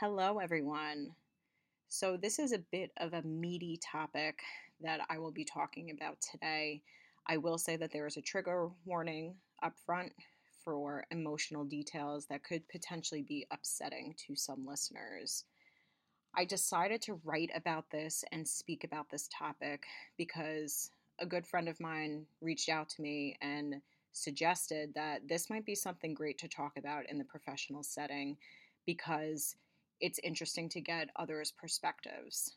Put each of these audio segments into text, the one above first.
Hello, everyone. So, this is a bit of a meaty topic that I will be talking about today. I will say that there is a trigger warning up front for emotional details that could potentially be upsetting to some listeners. I decided to write about this and speak about this topic because a good friend of mine reached out to me and suggested that this might be something great to talk about in the professional setting because it's interesting to get others' perspectives.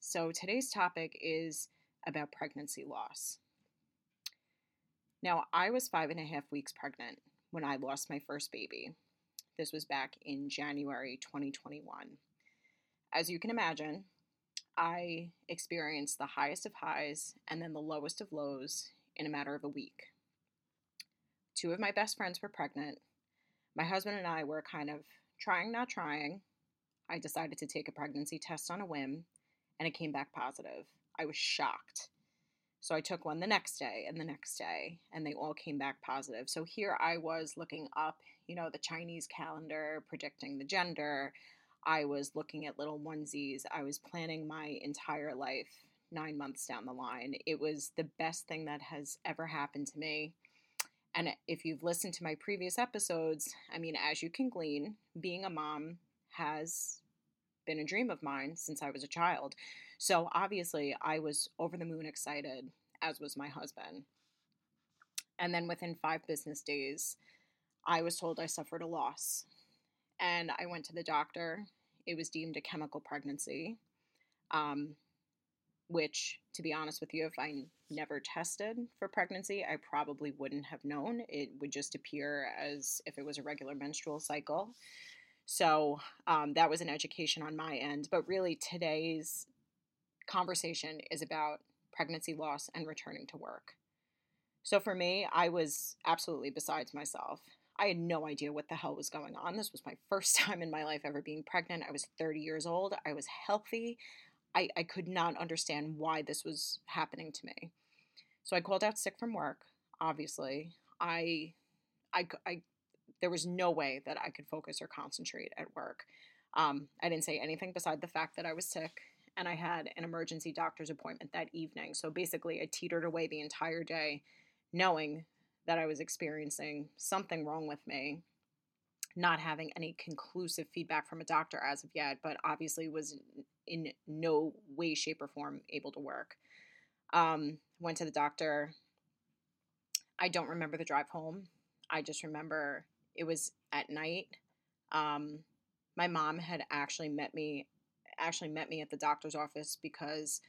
So today's topic is about pregnancy loss. Now, I was five and a half weeks pregnant when I lost my first baby. This was back in January 2021. As you can imagine, I experienced the highest of highs and then the lowest of lows in a matter of a week. Two of my best friends were pregnant. My husband and I were kind of trying, not trying. I decided to take a pregnancy test on a whim, and it came back positive. I was shocked. So I took one the next day and the next day, and they all came back positive. So here I was looking up, you know, the Chinese calendar, predicting the gender. I was looking at little onesies. I was planning my entire life nine months down the line. It was the best thing that has ever happened to me. And if you've listened to my previous episodes, I mean, as you can glean, being a mom has been a dream of mine since I was a child. So obviously, I was over the moon excited, as was my husband. And then within five business days, I was told I suffered a loss. And I went to the doctor. It was deemed a chemical pregnancy, um, which, to be honest with you, if I never tested for pregnancy, I probably wouldn't have known. It would just appear as if it was a regular menstrual cycle. So um, that was an education on my end. But really, today's conversation is about pregnancy loss and returning to work. So for me, I was absolutely besides myself. I had no idea what the hell was going on. This was my first time in my life ever being pregnant. I was 30 years old. I was healthy. I, I could not understand why this was happening to me. So I called out sick from work, obviously. I, I, I there was no way that I could focus or concentrate at work. Um, I didn't say anything beside the fact that I was sick and I had an emergency doctor's appointment that evening. So basically, I teetered away the entire day knowing that I was experiencing something wrong with me, not having any conclusive feedback from a doctor as of yet, but obviously was in no way, shape, or form able to work. Um, went to the doctor. I don't remember the drive home. I just remember it was at night. Um, my mom had actually met me actually met me at the doctor's office because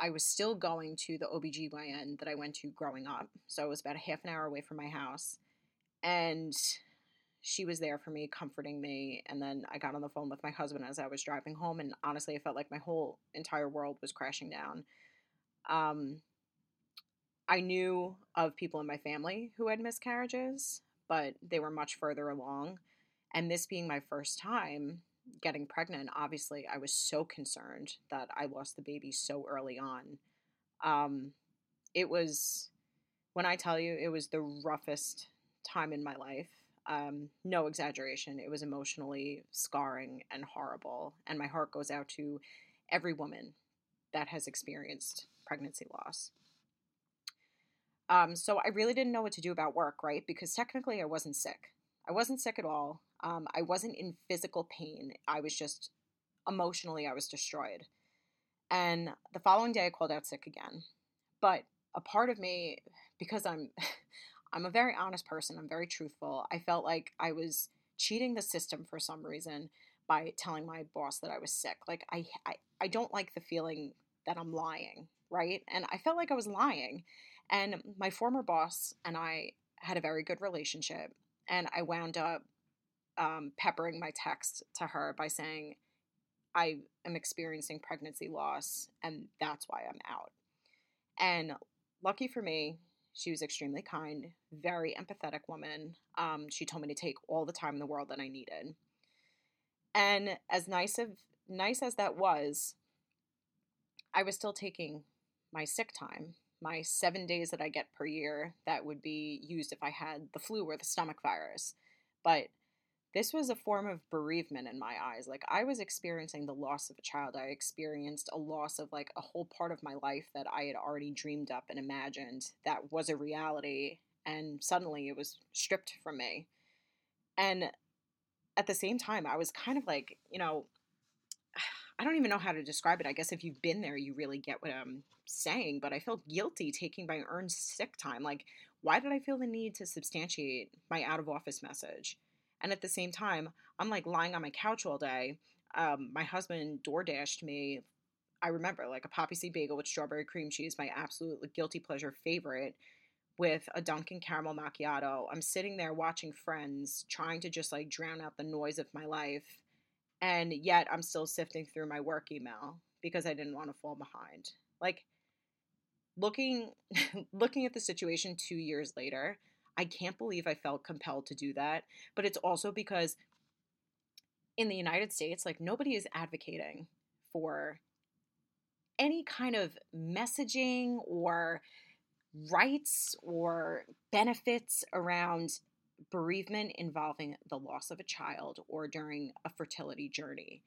I was still going to the OBGYN that I went to growing up. So it was about a half an hour away from my house. And she was there for me, comforting me. And then I got on the phone with my husband as I was driving home. And honestly, I felt like my whole entire world was crashing down. Um, I knew of people in my family who had miscarriages but they were much further along. And this being my first time getting pregnant, obviously, I was so concerned that I lost the baby so early on. Um, it was, when I tell you, it was the roughest time in my life. Um, no exaggeration. It was emotionally scarring and horrible. And my heart goes out to every woman that has experienced pregnancy loss. Um, so I really didn't know what to do about work, right? Because technically I wasn't sick. I wasn't sick at all. Um, I wasn't in physical pain. I was just emotionally, I was destroyed. And the following day I called out sick again. But a part of me, because I'm I'm a very honest person, I'm very truthful, I felt like I was cheating the system for some reason by telling my boss that I was sick. Like I I, I don't like the feeling that I'm lying, right? And I felt like I was lying. And my former boss and I had a very good relationship. And I wound up um, peppering my text to her by saying, I am experiencing pregnancy loss, and that's why I'm out. And lucky for me, she was extremely kind, very empathetic woman. Um, she told me to take all the time in the world that I needed. And as nice of nice as that was, I was still taking my sick time my seven days that I get per year that would be used if I had the flu or the stomach virus. But this was a form of bereavement in my eyes. Like I was experiencing the loss of a child. I experienced a loss of like a whole part of my life that I had already dreamed up and imagined that was a reality and suddenly it was stripped from me. And at the same time, I was kind of like, you know, I don't even know how to describe it. I guess if you've been there, you really get what I'm saying, but I felt guilty taking my earned sick time. Like, why did I feel the need to substantiate my out of office message? And at the same time, I'm like lying on my couch all day. Um, my husband door dashed me. I remember like a poppy seed bagel with strawberry cream cheese, my absolute guilty pleasure favorite with a Dunkin' caramel macchiato. I'm sitting there watching Friends, trying to just like drown out the noise of my life. And yet I'm still sifting through my work email because I didn't want to fall behind. Like looking looking at the situation 2 years later, I can't believe I felt compelled to do that, but it's also because in the United States, like nobody is advocating for any kind of messaging or rights or benefits around bereavement involving the loss of a child or during a fertility journey.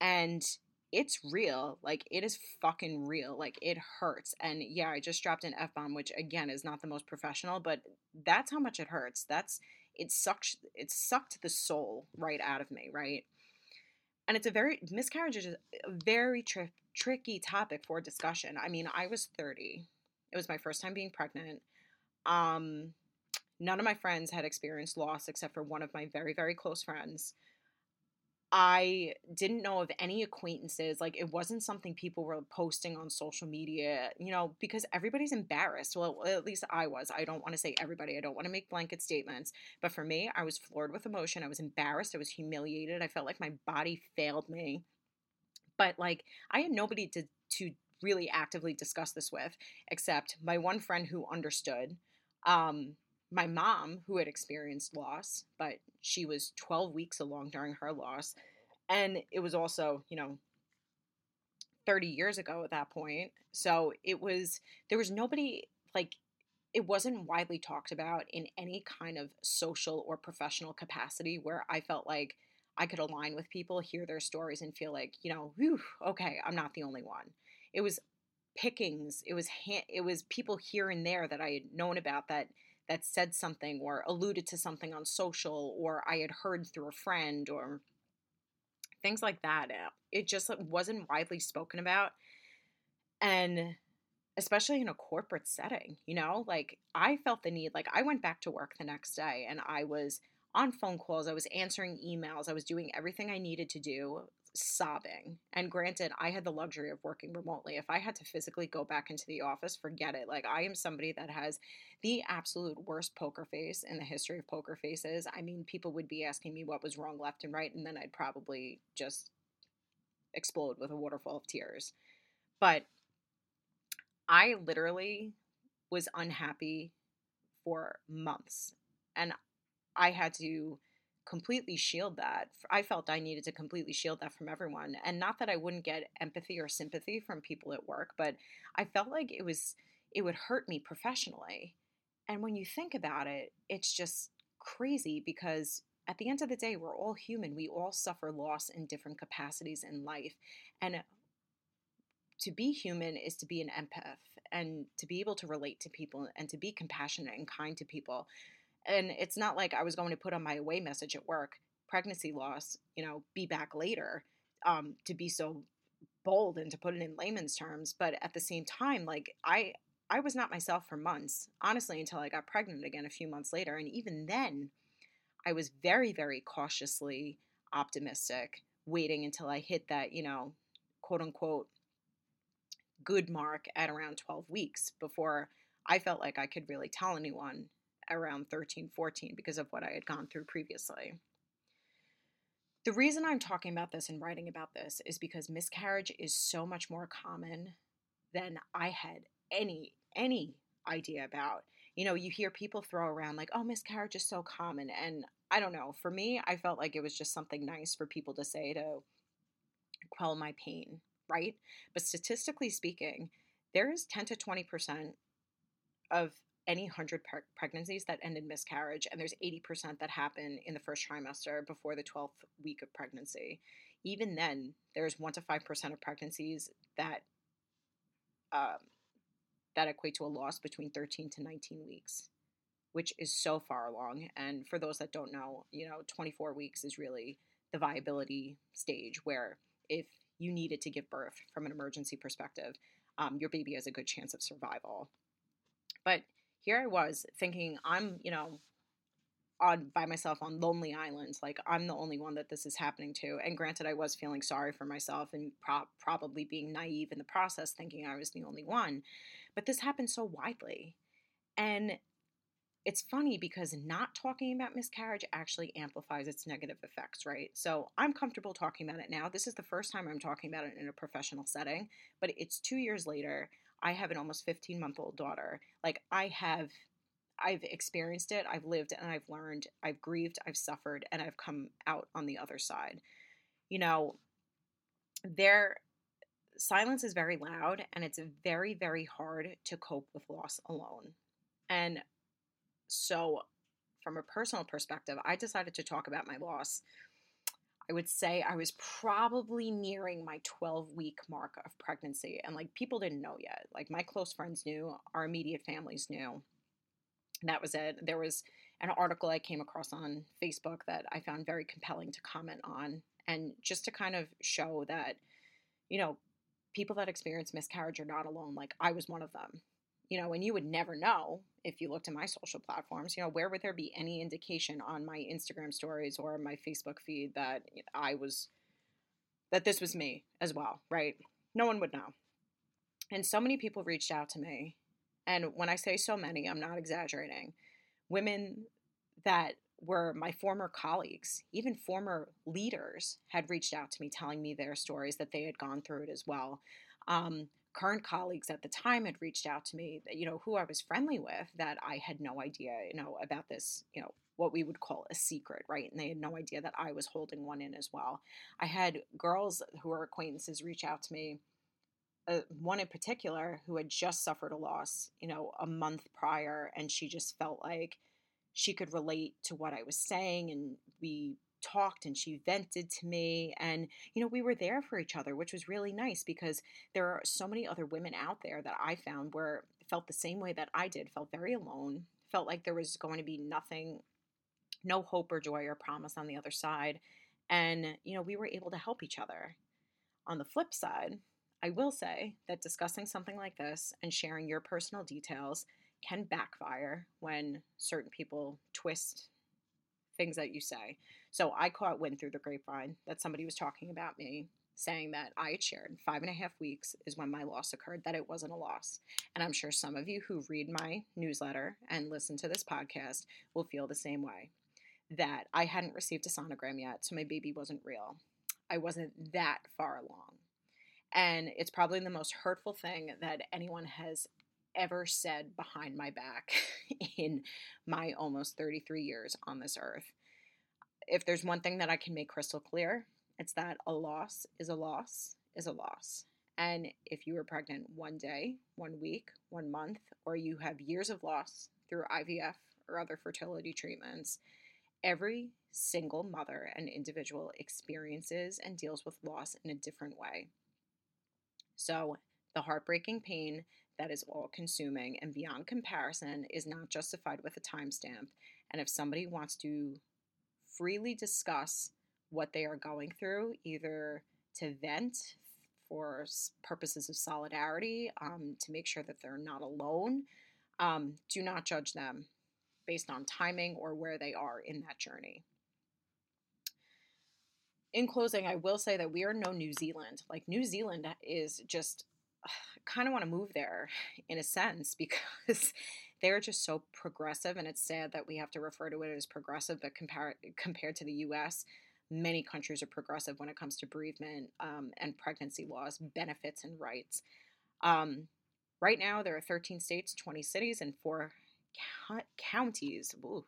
And it's real. Like it is fucking real. Like it hurts. And yeah, I just dropped an F bomb, which again is not the most professional, but that's how much it hurts. That's it sucks it sucked the soul right out of me, right? And it's a very miscarriage is a very tri- tricky topic for discussion. I mean, I was 30 it was my first time being pregnant. Um, none of my friends had experienced loss except for one of my very, very close friends. I didn't know of any acquaintances. Like, it wasn't something people were posting on social media, you know, because everybody's embarrassed. Well, at least I was. I don't want to say everybody, I don't want to make blanket statements. But for me, I was floored with emotion. I was embarrassed. I was humiliated. I felt like my body failed me. But, like, I had nobody to, to really actively discuss this with, except my one friend who understood, um, my mom who had experienced loss, but she was 12 weeks along during her loss. And it was also, you know, 30 years ago at that point. So it was, there was nobody like, it wasn't widely talked about in any kind of social or professional capacity where I felt like I could align with people, hear their stories, and feel like, you know, whew, okay, I'm not the only one it was pickings it was it was people here and there that i had known about that that said something or alluded to something on social or i had heard through a friend or things like that uh, it just wasn't widely spoken about and especially in a corporate setting you know? Like i felt the need like i went back to work the next day and i was on phone calls i was answering emails i was doing everything i needed to do sobbing. And granted, I had the luxury of working remotely. If I had to physically go back into the office, forget it. Like, I am somebody that has the absolute worst poker face in the history of poker faces. I mean, people would be asking me what was wrong left and right, and then I'd probably just explode with a waterfall of tears. But I literally was unhappy for months. And I had to completely shield that. I felt I needed to completely shield that from everyone. And not that I wouldn't get empathy or sympathy from people at work, but I felt like it was it would hurt me professionally. And when you think about it, it's just crazy because at the end of the day, we're all human. We all suffer loss in different capacities in life. And to be human is to be an empath and to be able to relate to people and to be compassionate and kind to people. And it's not like I was going to put on my away message at work, pregnancy loss, you know, be back later, um, to be so bold and to put it in layman's terms. But at the same time, like I I was not myself for months, honestly, until I got pregnant again a few months later. And even then, I was very, very cautiously optimistic, waiting until I hit that, you know, quote unquote, good mark at around 12 weeks before I felt like I could really tell anyone around 13, 14 because of what I had gone through previously. The reason I'm talking about this and writing about this is because miscarriage is so much more common than I had any any idea about. You know, you hear people throw around like, "Oh, miscarriage is so common." And I don't know, for me, I felt like it was just something nice for people to say to quell my pain, right? But statistically speaking, there is 10 to 20% of any 100 pre- pregnancies that end in miscarriage, and there's 80% that happen in the first trimester before the 12th week of pregnancy. Even then, there's 1 to 5% of pregnancies that um, that equate to a loss between 13 to 19 weeks, which is so far along. And for those that don't know, you know, 24 weeks is really the viability stage where if you needed to give birth from an emergency perspective, um, your baby has a good chance of survival. But here I was thinking, I'm, you know, on by myself on lonely islands like i'm the only one that this is happening to and granted i was feeling sorry for myself and pro- probably being naive in the process thinking i was the only one but this happened so widely and it's funny because not talking about miscarriage actually amplifies its negative effects, right? So I'm comfortable talking about it now. This is the first time I'm talking about it in a professional setting, but it's two years later. I have an almost 15 month old daughter. Like, I have. I've experienced it, I've lived and I've learned, I've grieved, I've suffered, and I've come out on the other side. You know, there silence is very loud and it's very, very hard to cope with loss alone. And so, from a personal perspective, I decided to talk about my loss. I would say I was probably nearing my 12 week mark of pregnancy. And like people didn't know yet. Like my close friends knew, our immediate families knew. That was it. There was an article I came across on Facebook that I found very compelling to comment on. And just to kind of show that, you know, people that experience miscarriage are not alone. Like I was one of them you know, and you would never know if you looked at my social platforms, you know, where would there be any indication on my Instagram stories or my Facebook feed that I was, that this was me as well, right? No one would know. And so many people reached out to me. And when I say so many, I'm not exaggerating. Women that were my former colleagues, even former leaders, had reached out to me telling me their stories that they had gone through it as well. Um, current colleagues at the time had reached out to me, that, you know, who I was friendly with, that I had no idea, you know, about this, you know, what we would call a secret, right? And they had no idea that I was holding one in as well. I had girls who were acquaintances reach out to me, uh, one in particular who had just suffered a loss, you know, a month prior, and she just felt like she could relate to what I was saying, and we talked and she vented to me and you know we were there for each other which was really nice because there are so many other women out there that i found were felt the same way that i did felt very alone felt like there was going to be nothing no hope or joy or promise on the other side and you know we were able to help each other. On the flip side i will say that discussing something like this and sharing your personal details can backfire when certain people twist things that you say. So I caught wind through the grapevine that somebody was talking about me, saying that I had shared five and a half weeks is when my loss occurred, that it wasn't a loss. And I'm sure some of you who read my newsletter and listen to this podcast will feel the same way that I hadn't received a sonogram yet, so my baby wasn't real. I wasn't that far along. And it's probably the most hurtful thing that anyone has ever said behind my back in my almost 33 years on this earth. If there's one thing that I can make crystal clear, it's that a loss is a loss is a loss. And if you were pregnant one day, one week, one month, or you have years of loss through IVF or other fertility treatments, every single mother and individual experiences and deals with loss in a different way. So, the heartbreaking pain that is all consuming and beyond comparison is not justified with a timestamp. And if somebody wants to freely discuss what they are going through, either to vent for purposes of solidarity, um, to make sure that they're not alone, um, do not judge them based on timing or where they are in that journey. In closing, I will say that we are no New Zealand. Like, New Zealand is just kind of want to move there in a sense because they're just so progressive and it's sad that we have to refer to it as progressive but compar- compared to the us many countries are progressive when it comes to bereavement um, and pregnancy laws benefits and rights. Um, right now there are 13 states 20 cities and four counties ooh,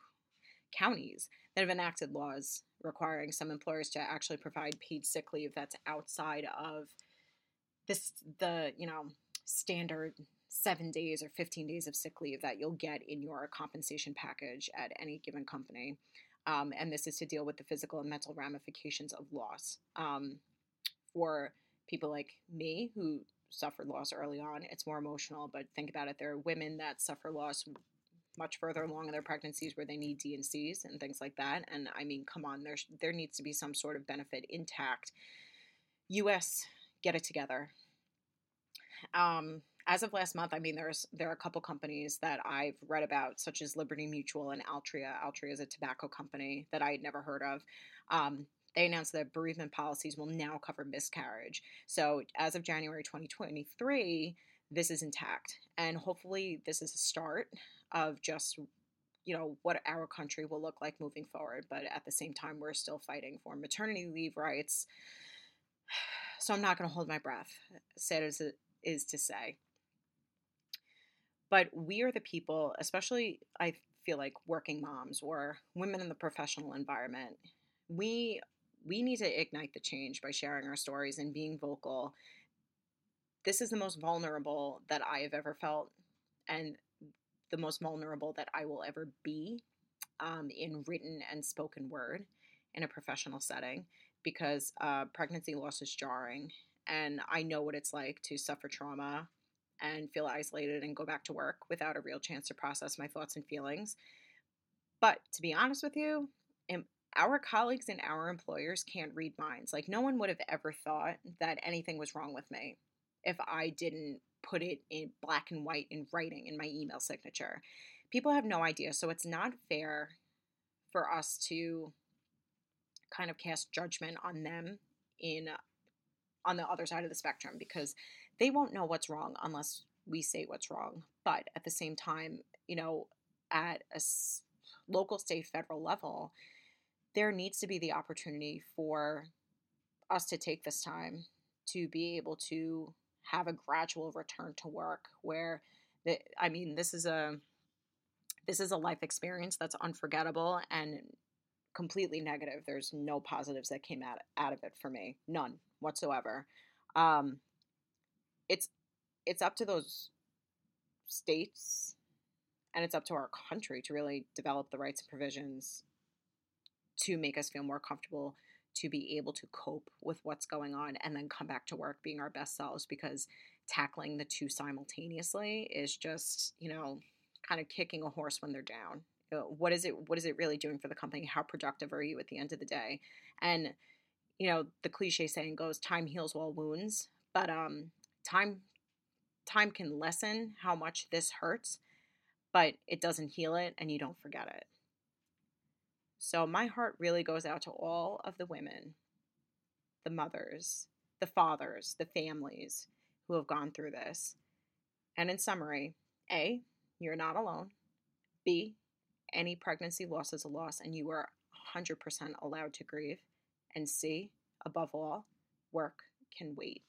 counties that have enacted laws requiring some employers to actually provide paid sick leave that's outside of this the you know standard seven days or 15 days of sick leave that you'll get in your compensation package at any given company. Um, and this is to deal with the physical and mental ramifications of loss. Um, for people like me who suffered loss early on, it's more emotional, but think about it. There are women that suffer loss much further along in their pregnancies where they need D&Cs and things like that. And I mean, come on, there's there needs to be some sort of benefit intact. US, get it together. Um, as of last month, I mean, there's there are a couple companies that I've read about, such as Liberty Mutual and Altria. Altria is a tobacco company that I had never heard of. Um, they announced that bereavement policies will now cover miscarriage. So as of January 2023, this is intact, and hopefully, this is a start of just you know what our country will look like moving forward. But at the same time, we're still fighting for maternity leave rights. So I'm not going to hold my breath. Sad as it is to say. But we are the people, especially I feel like working moms or women in the professional environment, we we need to ignite the change by sharing our stories and being vocal. This is the most vulnerable that I have ever felt and the most vulnerable that I will ever be um, in written and spoken word in a professional setting because uh, pregnancy loss is jarring. And I know what it's like to suffer trauma and feel isolated and go back to work without a real chance to process my thoughts and feelings. But to be honest with you, our colleagues and our employers can't read minds. Like, no one would have ever thought that anything was wrong with me if I didn't put it in black and white in writing in my email signature. People have no idea. So it's not fair for us to kind of cast judgment on them in uh, on the other side of the spectrum because they won't know what's wrong unless we say what's wrong. But at the same time, you know, at a local, state, federal level, there needs to be the opportunity for us to take this time to be able to have a gradual return to work where the, I mean this is a this is a life experience that's unforgettable and completely negative. There's no positives that came out, out of it for me. None whatsoever. Um, it's it's up to those states and it's up to our country to really develop the rights and provisions to make us feel more comfortable to be able to cope with what's going on and then come back to work being our best selves because tackling the two simultaneously is just you know kind of kicking a horse when they're down what is it what is it really doing for the company? How productive are you at the end of the day? And you know the cliche saying goes time heals all wounds. But um time time can lessen how much this hurts but it doesn't heal it and you don't forget it. So my heart really goes out to all of the women the mothers the fathers the families who have gone through this. And in summary a you're not alone. B any pregnancy loss is a loss and you are 100% allowed to grieve. And C, above all, work can wait.